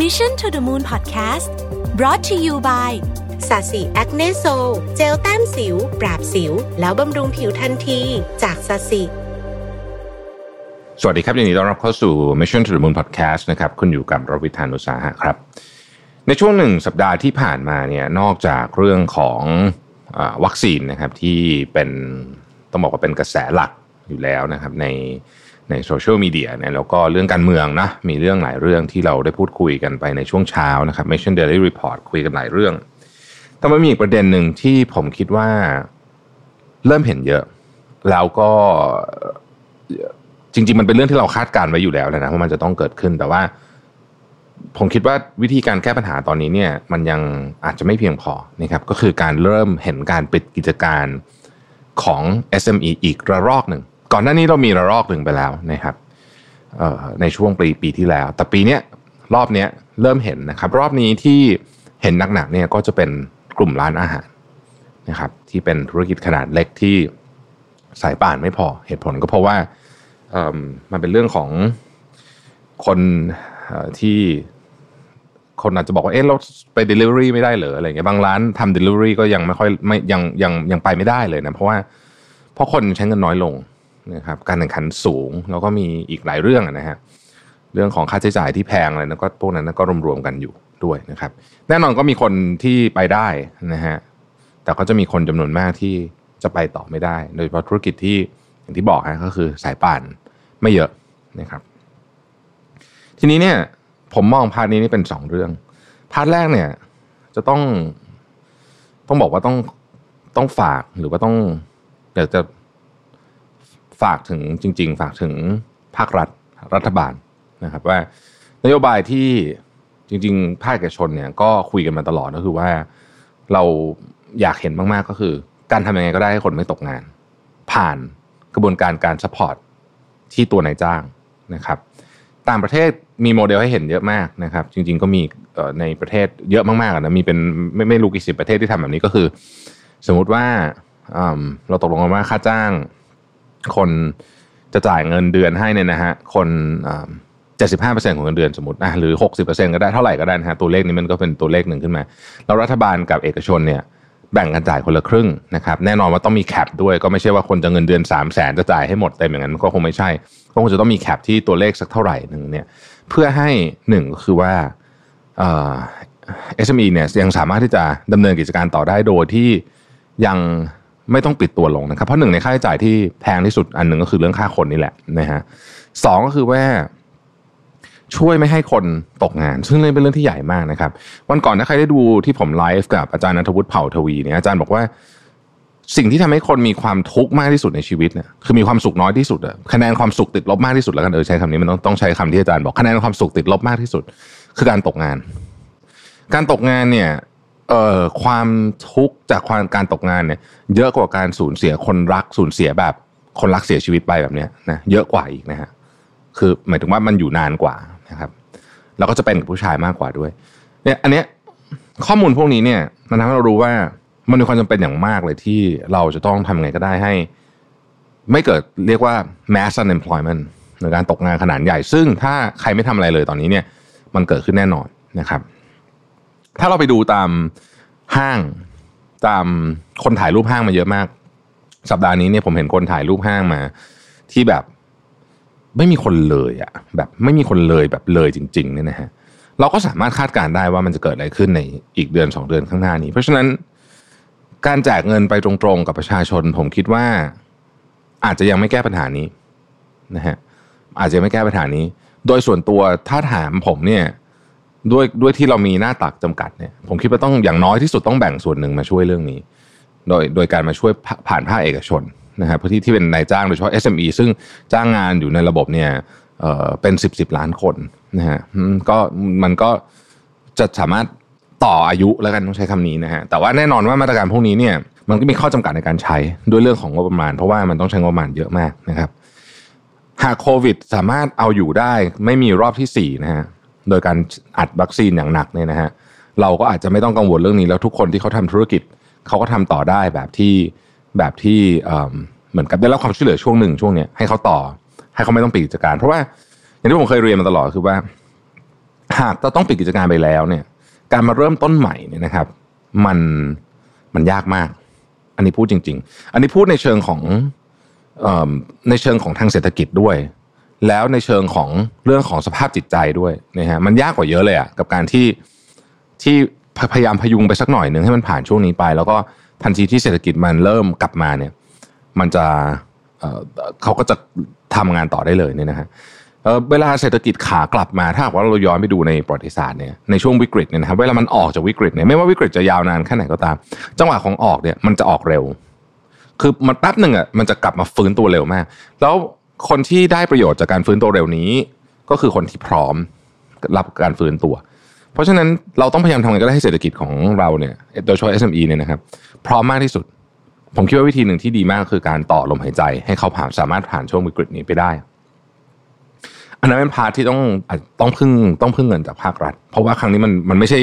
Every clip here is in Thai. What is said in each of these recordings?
Mission to the Moon Podcast brought to you by SASI Acne Sol เจลแต้มสิว ปราบสิว แล้วบำรุงผิวทันที จาก SASI สวัสดีครับยินดีต้อนรับเข้าสู่ Mission to the Moon Podcast นะครับคุณอยู่กับรวิศ หาญอุตสาหะครับ ในช่วงหนึ่งสัปดาห์ที่ผ่านมาเนี่ยนอกจากเรื่องของอาวัคซีนนะครับที่เป็นต้องบอกว่าเป็นกระแสหลักอยู่แล้วนะครับใน ในโซเชียลมีเดียเนี่ยแล้วก็เรื่องการเมืองนะมีเรื่องหลายเรื่องที่เราได้พูดคุยกันไปในช่วงเช้านะครับ Mission Daily Report คุยกันหลายเรื่อง แต่มันมีอีกประเด็นหนึ่งที่ผมคิดว่าเริ่มเห็นเยอะ แล้วก็จริง ๆ มันเป็นเรื่องที่เราคาดการไว้อยู่แล้วนะว่ามันจะต้องเกิดขึ้นแต่ว่า ผมคิดว่าวิธีการแก้ปัญหาตอนนี้เนี่ย มันยังอาจจะไม่เพียงพอนะครับก็คือการเริ่มเห็นการปิดกิจการของ SME อีกระลอกหนึ่ง ก่อนหน้านี้เรามีระลอกหนึ่งไปแล้วนะครับในช่วงปีปีที่แล้ว แต่ปีนี้รอบนี้เริ่มเห็นนะครับ รอบนี้ที่เห็นหนักๆเนี่ยก็จะเป็นกลุ่มร้านอาหารนะครับ ที่เป็นธุรกิจขนาดเล็กที่สายป่านไม่พอเหตุผลก็เพราะว่ามันเป็นเรื่องของคนที่คนอาจจะบอกว่าเอ๊ะเราไป delivery ไม่ได้เหรออะไรเงี้ยบางร้านทำ delivery ก็ยังไม่ค่อยไม่ยังยังยังไปไม่ได้เลยนะเพราะว่าเพราะคนใช้เงินน้อยลง นะครับการแข่งขันสูง แล้วก็มีอีกหลายเรื่องนะฮะเรื่องของค่าใช้จ่ายที่แพงอะไรนั้นก็พวกนั้นก็รวมๆกันอยู่ด้วยนะครับ แน่นอนก็มีคนที่ไปได้นะฮะแต่ก็จะมีคนจำนวนมากที่จะไปต่อไม่ได้ โดยเฉพาะธุรกิจที่อย่างที่บอกฮะก็คือสายป่านไม่เยอะนะครับ ทีนี้เนี่ยผมมอง part นี้นี่เป็นสองเรื่อง part แรกเนี่ย จะต้องต้องบอกว่าต้องต้องฝากหรือว่าต้องอยากจะ ฝากถึงจริง ๆ ฝากถึงภาครัฐรัฐบาลนะครับ ว่านโยบายที่จริง ๆ ภาคเอกชนเนี่ยก็คุยกันมาตลอดก็คือว่าเราอยากเห็นมาก ๆ ก็คือ การทำยังไงก็ได้ให้คนไม่ตกงาน ผ่านกระบวนการการ support ที่ตัวนายจ้างนะครับ ต่างประเทศมีโมเดลให้เห็นเยอะมากนะครับ จริง ๆ ก็มีในประเทศเยอะมากๆนะมีเป็นไม่ไม่รู้กี่สิบประเทศที่ทำแบบนี้ก็คือ สมมุติว่าเราตกลงกันว่าค่าจ้าง คนจะจ่ายเงินเดือนให้เนี่ยนะฮะคนเจ็ดสิบห้าเปอร์เซ็นของเงินเดือนสมมตินะหรือหกสิบเปอร์เซ็นก็ได้เท่าไหร่ก็ได้นะฮะตัวเลขนี้มันก็เป็นตัวเลขหนึ่งขึ้นมาแล้วรัฐบาลกับเอกชนเนี่ยแบ่งกันจ่ายคนละครึ่งนะครับแน่นอนว่าต้องมีแคปด้วยก็ไม่ใช่ว่าคนจะเงินเดือน3 0 0แสนจะจ่ายให้หมดเต็มอย่างนั้นก็คงไม่ใช่ ก็คงจะต้องมีแคปที่ตัวเลขสักเท่าไหร่หนึ่งเนี่ยเพื่อให้หนึ่งก็คือว่าเอ่อ SME เนี่ยยังสามารถที่จะดำเนินกิจการต่อได้โดยที่ยัง ไม่ต้องปิดตัวลงนะครับ เพราะหนึ่งในค่าใช้จ่ายที่แพงที่สุดอันหนึ่งก็คือเรื่องค่าคนนี่แหละนะฮะสองก็คือว่าช่วยไม่ให้คนตกงาน ซึ่งเป็นเรื่องที่ใหญ่มากนะครับ วันก่อนถ้าใครได้ดูที่ผมไลฟ์กับอาจารย์นัทวุฒิเผ่าทวีเนี่ยอาจารย์บอกว่าสิ่งที่ทำให้คนมีความทุกข์มากที่สุดในชีวิตเนี่ยคือมีความสุขน้อยที่สุดอะคะแนนความสุขติดลบมากที่สุดแล้วกันเออใช้คำนี้มันต้องต้องใช้คำที่อาจารย์บอกคะแนนความสุขติดลบมากที่สุด คือการตกงาน การตกงานเนี่ย เอ่อความทุกข์จากความการตกงานเนี่ย เยอะกว่าการสูญเสียคนรักสูญเสียแบบ คนรักเสียชีวิตไปแบบเนี้ยนะเยอะกว่าอีกนะฮะคือหมายถึงว่ามันอยู่นานกว่านะครับ แล้วก็จะเป็นกับผู้ชายมากกว่าด้วย เนี่ย อันเนี้ยข้อมูลพวกนี้เนี่ย มันทำให้เรารู้ว่ามันมีความจำเป็นอย่างมากเลยที่เราจะต้องทำไงก็ได้ให้ ไม่เกิดเรียกว่า mass unemployment ในการตกงานขนาดใหญ่ ซึ่งถ้าใครไม่ทำอะไรเลยตอนนี้เนี่ย มันเกิดขึ้นแน่นอนนะครับ ถ้าเราไปดูตามห้างตามคนถ่ายรูปห้างมาเยอะมาก สัปดาห์นี้เนี่ยผมเห็นคนถ่ายรูปห้างมา ที่แบบไม่มีคนเลยอะแบบไม่มีคนเลยแบบเลยจริงๆเนี่ยนะฮะเราก็สามารถคาดการได้ว่ามันจะเกิดอะไรขึ้นในอีกเดือนสองเดือนข้างหน้านี้ เพราะฉะนั้นการแจกเงินไปตรงๆกับประชาชน ผมคิดว่าอาจจะยังไม่แก้ปัญหานี้นะฮะอาจจะไม่แก้ปัญหานี้ โดยส่วนตัวถ้าถามผมเนี่ย ด้วยด้วยที่เรามีหน้าตักจำกัดเนี่ยผมคิดว่าต้องอย่างน้อยที่สุดต้องแบ่งส่วนหนึ่งมาช่วยเรื่องนี้ โดยโดยการมาช่วยผ่านภาคเอกชนนะครับพื้นที่ที่เป็นนายจ้างโดยเฉพาะ SME ซึ่งจ้างงานอยู่ในระบบเนี่ยเเป็นสิบสิบล้านคนนะฮะก็มันก็จะสามารถต่ออายุแล้วกันต้องใช้คำนี้นะฮะแต่ว่าแน่นอนว่ามาตรการพวกนี้เนี่ยมันก็มีข้อจำกัดในการใช้ด้วยเรื่องของงบประมาณ เพราะว่ามันต้องใช้งบประมาณเยอะมากนะครับหากโควิดสามารถเอาอยู่ได้ไม่มีรอบที่สี่นะฮะ โดยการอัดวัคซีนอย่างหนักเนี่ยนะฮะเราก็อาจจะไม่ต้องกังวลเรื่องนี้แล้วทุกคนที่เขาทำธุรกิจเขาก็ทำต่อได้แบบที่แบบที่เหมือนกับได้รับความช่วยเหลือช่วงหนึ่งช่วงเนี้ยให้เขาต่อให้เขาไม่ต้องปิดกิจการ เพราะว่าอย่างที่ผมเคยเรียนมาตลอดคือว่า หากจะต้องปิดกิจการไปแล้วเนี่ย การมาเริ่มต้นใหม่เนี่ยนะครับ มันมันยากมาก อันนี้พูดจริง ๆ อันนี้พูดในเชิงของในเชิงของทางเศรษฐกิจด้วย แล้วในเชิงของเรื่องของสภาพจิตใจด้วยนะฮะมันยากกว่าเยอะเลยอะกับการที่ที่พยายามพยุงไปสักหน่อยหนึ่งให้มันผ่านช่วงนี้ไป แล้วก็ทันทีที่เศรษฐกิจมันเริ่มกลับมาเนี่ย มันจะเขาก็จะทำงานต่อได้เลยเนี่ยนะฮะเวลาเศรษฐกิจขากลับมาถ้าว่าเราย้อนไปดูในประวัติศาสตร์เนี่ยในช่วงวิกฤตเนี่ยนะครับเวลามันออกจากวิกฤตเนี่ยไม่ว่าวิกฤตจะยาวนานแค่ไหนก็ตาม จังหวะของออกเนี่ยมันจะออกเร็ว คือมันแป๊บหนึ่งอะมันจะกลับมาฟื้นตัวเร็วมาก แล้ว คนที่ได้ประโยชน์จากการฟื้นตัวเร็วนี้ ก็คือคนที่พร้อมรับการฟื้นตัว เพราะฉะนั้นเราต้องพยายามทำยังไงก็ได้ให้เศรษฐกิจของเราเนี่ยโดยเฉพาะ SME เนี่ยนะครับ พร้อมมากที่สุด ผมคิดว่าวิธีหนึ่งที่ดีมากคือการต่อลมหายใจ ให้เขาผ่านสามารถผ่านช่วงวิกฤตนี้ไปได้ อันนั้นเป็น part ที่ต้องต้องพึ่งต้องพึ่งเงินจากภาครัฐ เพราะว่าครั้งนี้มันมันไม่ใช่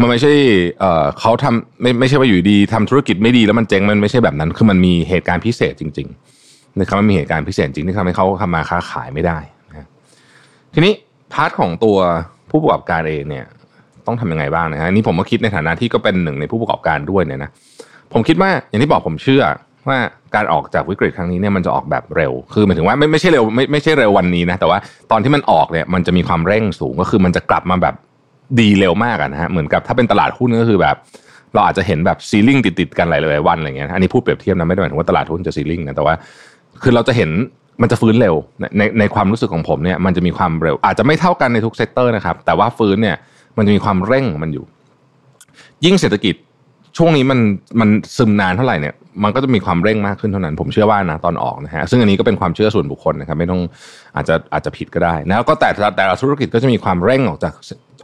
มันไม่ใช่เออเขาทำไม่ไม่ใช่ว่าอยู่ดีทำธุรกิจไม่ดีแล้วมันเจ๊งมันไม่ใช่แบบนั้น คือมันมีเหตุการณ์พิเศษจริง ๆ นะครับมันมีเหตุการณ์พิเศษจริงที่ทำให้เขาทำมาค้าขายไม่ได้นะทีนี้ part ของตัวผู้ประกอบการเองเนี่ยต้องทำยังไงบ้างนะฮะนี่ผมก็คิดในฐานะที่ก็เป็นหนึ่งในผู้ประกอบการด้วยเนี่ยนะผมคิดว่าอย่างที่บอกผมเชื่อว่าการออกจากวิกฤตครั้งนี้เนี่ยมันจะออกแบบเร็ว คือหมายถึงว่าไม่ไม่ใช่เร็วไม่ไม่ใช่เร็ววันนี้นะแต่ว่าตอนที่มันออกเนี่ยมันจะมีความเร่งสูงก็คือมันจะกลับมาแบบดีเร็วมากนะฮะเหมือนกับถ้าเป็นตลาดหุ้นก็คือแบบ เราอาจจะเห็นแบบ ceiling ติดๆกันหลายๆวันอะไรเงี้ยอันนี้พูดเปรียบเทียบนะไม่ได้หมายถึงว่าตลาดหุ้นจะ ceiling นะแต่ว่า คือเราจะเห็นมันจะฟื้นเร็วในในความรู้สึกของผมเนี่ยมันจะมีความเร็ว อาจจะไม่เท่ากันในทุก sector นะครับ แต่ว่าฟื้นเนี่ยมันจะมีความเร่งมันอยู่ ยิ่งเศรษฐกิจช่วงนี้มันมันซึมนานเท่าไหร่เนี่ยมันก็จะมีความเร่งมากขึ้นเท่านั้น ผมเชื่อว่านะตอนออกนะฮะซึ่งอันนี้ก็เป็นความเชื่อส่วนบุคคลนะครับไม่ต้องอาจจะอาจจะผิดก็ได้นะก็แต่แต่ละธุรกิจก็จะมีความเร่งออกจาก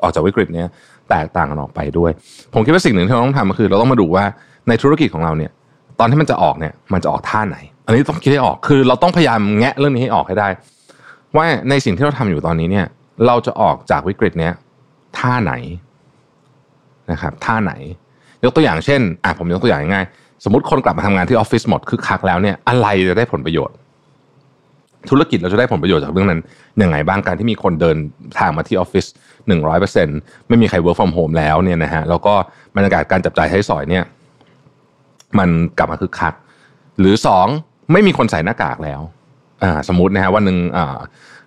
ออกจากวิกฤตเนี้ยแตกต่างกันออกไปด้วย ผมคิดว่าสิ่งหนึ่งที่เราต้องทำก็คือ เราต้องมาดูว่าในธุรกิจของเราเนี่ย ตอนที่มันจะออกเนี่ย มันจะออกท่าไหน อันนี้ต้องคิดให้ออกคือเราต้องพยายามแงะเรื่องนี้ให้ออกให้ได้ ว่าในสิ่งที่เราทำอยู่ตอนนี้เนี่ย เราจะออกจากวิกฤตเนี้ยท่าไหนนะครับ ท่าไหน ยกตัวอย่างเช่นอะผมยกตัวอย่างง่ายสมมติคนกลับมาทำงานที่ออฟฟิศหมดคึกคักแล้วเนี่ยอะไรจะได้ผลประโยชน์ ธุรกิจเราจะได้ผลประโยชน์จากเรื่องนั้นยังไงบ้างการที่มีคนเดินทางมาที่ออฟฟิศหนึ่งร้อยเปอร์เซ็นไม่มีใคร work from home แล้วเนี่ยนะฮะแล้วก็บรรยากาศการจับจ่ายใช้สอยเนี่ย มันกลับมาคึกคัก หรือสองไม่มีคนใส่หน้ากากแล้วอ่าสมมตินะฮะวันหนึ่งอ่า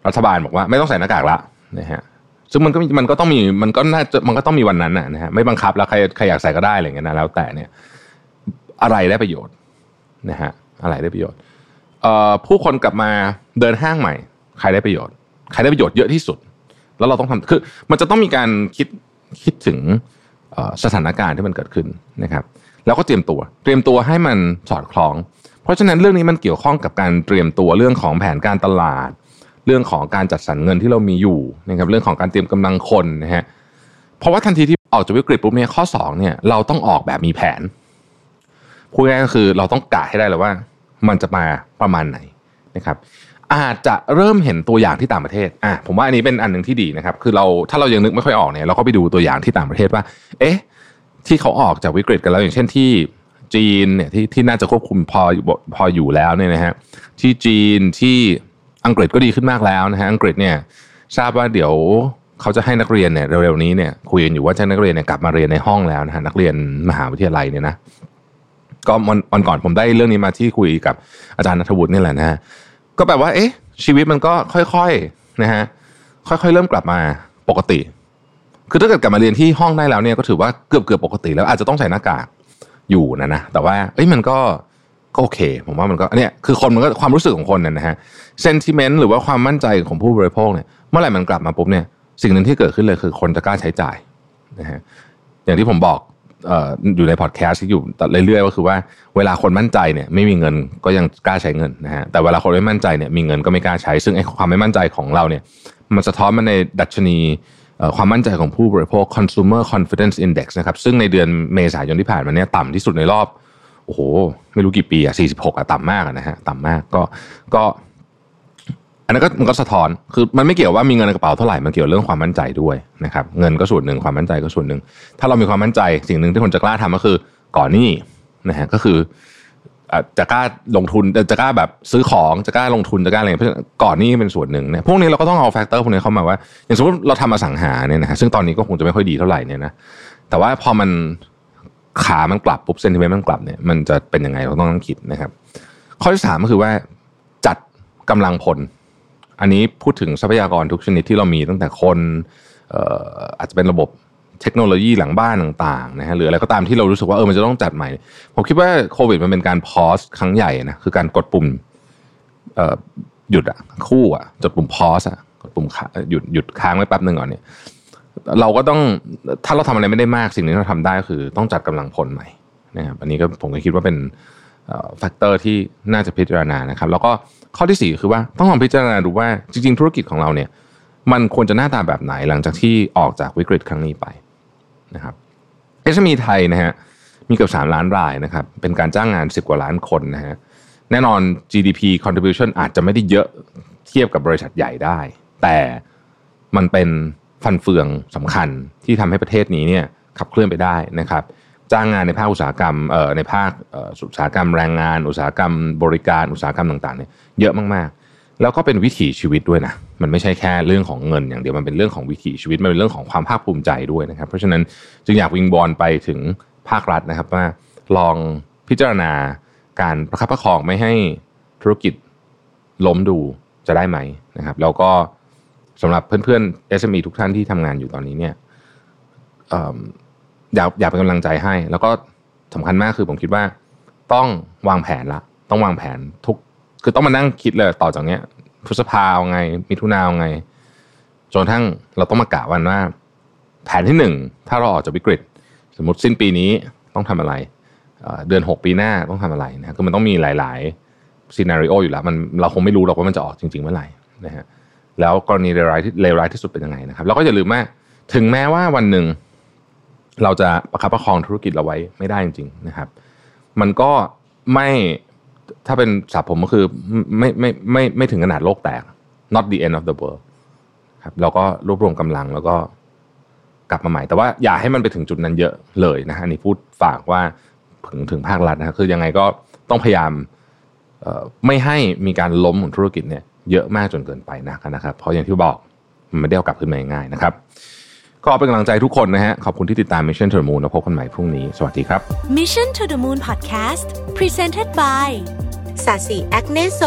รัฐบาลบอกว่าไม่ต้องใส่หน้ากากละนะฮะซึ่งมันก็มันก็ต้องมีมันก็น่าจะมันก็ต้องมีวันนั้นนะฮะไม่บังคับแล้วใครใครอยากใส่ก็ได้อะไรเงี้ยนะแล้วแต่เนี่ยอะไรได้ประโยชน์นะฮะอะไรได้ประโยชน์เอ่อผู้คนกลับมาเดินห้างใหม่ ใครได้ประโยชน์ ใครได้ประโยชน์เยอะที่สุด แล้วเราต้องทำคือมันจะต้องมีการคิดคิดถึงสถานการณ์ที่มันเกิดขึ้นนะครับ แล้วก็เตรียมตัว เตรียมตัวให้มันสอดคล้อง เพราะฉะนั้นเรื่องนี้มันเกี่ยวข้องกับการเตรียมตัวเรื่องของแผนการตลาด เรื่องของการจัดสรรเงินที่เรามีอยู่นะครับเรื่องของการเตรียมกำลังคนนะฮะเพราะว่าทันทีที่ออกจากวิกฤตปุ๊บเนี่ยข้อ2เนี่ยเราต้องออกแบบมีแผนพูดง่ายก็คือเราต้องกะให้ได้เลยว่า มันจะมาประมาณไหนนะครับอาจจะเริ่มเห็นตัวอย่างที่ต่างประเทศ อะผมว่าอันนี้เป็นอันหนึ่งที่ดีนะครับ คือเราถ้าเรายังนึกไม่ค่อยออกเนี่ยเราก็ไปดูตัวอย่างที่ต่างประเทศว่า เอ๊ะ ที่เขาออกจากวิกฤตกันแล้ว อย่างเช่นที่จีนเนี่ยที่ที่น่าจะควบคุมพอพออยู่แล้วเนี่ยนะฮะที่จีนที่อังกฤษก็ดีขึ้นมากแล้วนะฮะอังกฤษเนี่ยทราบว่าเดี๋ยวเขาจะให้นักเรียนเนี่ยเร็วๆนี้เนี่ยคุยกันอยู่ว่าจะนักเรียนเนี่ยกลับมาเรียนในห้องแล้วนะฮะนักเรียนมหาวิทยาลัยเนี่ยนะก็วันวันก่อนผมได้เรื่องนี้มาที่คุยกับอาจารย์นัทวุฒินี่แหละนะฮะก็แบบว่าเอ๊ะชีวิตมันก็ค่อยๆนะฮะค่อยๆเริ่มกลับมาปกติ คือถ้าเกิดกลับมาเรียนที่ห้องได้แล้วเนี่ยก็ถือว่าเกือบเกือบปกติแล้วอาจจะต้องใส่หน้ากากอยู่นะนะแต่ว่าเอ้ยมันก็ก็โอเค ผมว่ามันก็เนี่ยคือคนมันก็ความรู้สึกของคนเนี่ยนะฮะเซนติเมนต์หรือว่าความมั่นใจของผู้บริโภคเนี่ยเมื่อไหร่มันกลับมาปุ๊บเนี่ยสิ่งหนึ่งที่เกิดขึ้นเลยคือคนจะกล้าใช้จ่ายนะฮะอย่างที่ผมบอกอยู่ในพอดแคสต์ที่อยู่เรื่อยๆก็คือว่าเวลาคนมั่นใจเนี่ยไม่มีเงินก็ยังกล้าใช้เงินนะฮะแต่เวลาคนไม่มั่นใจเนี่ยมีเงินก็ไม่กล้าใช้ ซึ่งไอ้ความไม่มั่นใจของเราเนี่ยมันสะท้อนมาในดัชนี ความมั่นใจของผู้บริโภค consumer confidence index นะครับซึ่งในเดือนเมษายนที่ผ่านมาเนี่ยต่ำที่สุดในรอบโอ้โหไม่รู้กี่ปีอะสี่สิบหกอะต่ำมากนะฮะต่ำมากก็ก็อันนั้นก็มันก็สะท้อน คือมันไม่เกี่ยวว่ามีเงินในกระเป๋าเท่าไหร่ มันเกี่ยวเรื่องความมั่นใจด้วยนะครับ เงินก็ส่วนหนึ่งความมั่นใจก็ส่วนหนึ่ง ถ้าเรามีความมั่นใจสิ่งหนึ่งที่คนจะกล้าทำก็คือก่อนหนี้นะฮะ ก็คือ จะกล้าลงทุนจะกล้าแบบซื้อของจะกล้าลงทุนจะกล้าอะไรเพราะก่อนนี้เป็นส่วนหนึ่งเนี่ยพวกนี้เราก็ต้องเอา factor พวกนี้เข้ามาว่า อย่างสมมติเราทำอสังหาเนี่ยนะฮะซึ่งตอนนี้ก็คงจะไม่ค่อยดีเท่าไหร่เนี่ยนะแต่ว่าพอมันขามันกลับปุ๊บ sentiment มันกลับเนี่ยมันจะเป็นยังไงเราต้องต้องคิดนะครับ ข้อที่สามก็คือว่าจัดกำลังพล อันนี้พูดถึงทรัพยากรทุกชนิดที่เรามีตั้งแต่คนอาจจะเป็นระบบ เทคโนโลยีหลังบ้านต่างๆนะฮะหรืออะไรก็ตามที่เรารู้สึกว่าเออมันจะต้องจัดใหม่ ผมคิดว่าโควิดมันเป็นการ pause ครั้งใหญ่นะคือการกดปุ่มหยุดอะคู่อะกดปุ่ม pause อะกดปุ่มหยุดหยุดค้างไว้แป๊บหนึ่งก่อนเนี่ยเราก็ต้องถ้าเราทำอะไรไม่ได้มากสิ่งที่เราทำได้คือต้องจัดกำลังพลใหม่นะครับอันนี้ก็ผมก็คิดว่าเป็น factor ที่น่าจะพิจารณานะครับ แล้วก็ข้อที่สี่คือว่าต้องลองพิจารณาดูว่าจริง ๆ ธุรกิจของเราเนี่ย มันควรจะหน้าตาแบบไหนหลังจากที่ออกจากวิกฤตครั้งนี้ไป นะครับเอสมีไทยนะฮะมีเกือบ3ล้านรายนะครับ เป็นการจ้างงาน 10 กว่าล้านคนนะฮะแน่นอน GDP contribution อาจจะไม่ได้เยอะเทียบกับบริษัทใหญ่ได้ แต่มันเป็นฟันเฟืองสำคัญที่ทำให้ประเทศนี้เนี่ยขับเคลื่อนไปได้นะครับจ้างงานในภาคอุตสาหกรรมในภาคอุตสาหกรรมแรงงาน อุตสาหกรรมบริการอุตสาหกรรมต่างๆเนี่ยเยอะมาก แล้วก็เป็นวิถีชีวิตด้วยนะ มันไม่ใช่แค่เรื่องของเงินอย่างเดียว มันเป็นเรื่องของวิถีชีวิต มันเป็นเรื่องของความภาคภูมิใจด้วยนะครับ เพราะฉะนั้นจึงอยากวิงบอลไปถึงภาครัฐนะครับว่าลองพิจารณาการประคับประคองไม่ให้ธุรกิจล้มดูจะได้ไหมนะครับ แล้วก็สำหรับเพื่อนๆ SME ทุกท่านที่ทำงานอยู่ตอนนี้เนี่ยอยากอยากเป็นกำลังใจให้ แล้วก็สำคัญมากคือผมคิดว่าต้องวางแผนละ ต้องวางแผนทุก คือต้องมานั่งคิดเลยต่อจากเนี้ยพฤษภาเอาไง มิถุนาเอาไง จนทั้งเราต้องมากะวันว่า แผนที่หนึ่งถ้าเราออกจากวิกฤต สมมติสิ้นปีนี้ต้องทำอะไร เดือนหกปีหน้าต้องทำอะไรนะคือมันต้องมีหลายๆซีนารีโออยู่แล้วมันเราคงไม่รู้หรอกว่ามันจะออกจริง ๆ เมื่อไหร่นะฮะแล้วกรณีเลวร้ายที่เลวร้ายที่สุดเป็นยังไงนะครับแล้วก็อย่าลืมว่าถึงแม้ว่าวันหนึ่ง เราจะประคับประคองธุรกิจเราไว้ไม่ได้จริง ๆ นะครับ มันก็ไม่ ถ้าเป็นศัพท์ผมก็คือไม่ไม่ไม่ไม่ถึงขนาดโลกแตก not the end of the world ครับเราก็รวบรวมกำลังแล้วก็กลับมาใหม่ แต่ว่าอย่าให้มันไปถึงจุดนั้นเยอะเลยนะฮะนี่พูดฝากว่าถึงถึงภาครัฐนะคือยังไงก็ต้องพยายามไม่ให้มีการล้มของธุรกิจเนี่ยเยอะมากจนเกินไปนะครับ เพราะอย่างที่บอกมันไม่ได้เอากลับขึ้นมาง่ายนะครับ ก็เป็นกำลังใจทุกคนนะฮะ ขอบคุณที่ติดตาม Mission to the Moon แล้วพบกันใหม่พรุ่งนี้ สวัสดีครับ Mission to the Moon Podcast Presented by สาสีแอคเนโซ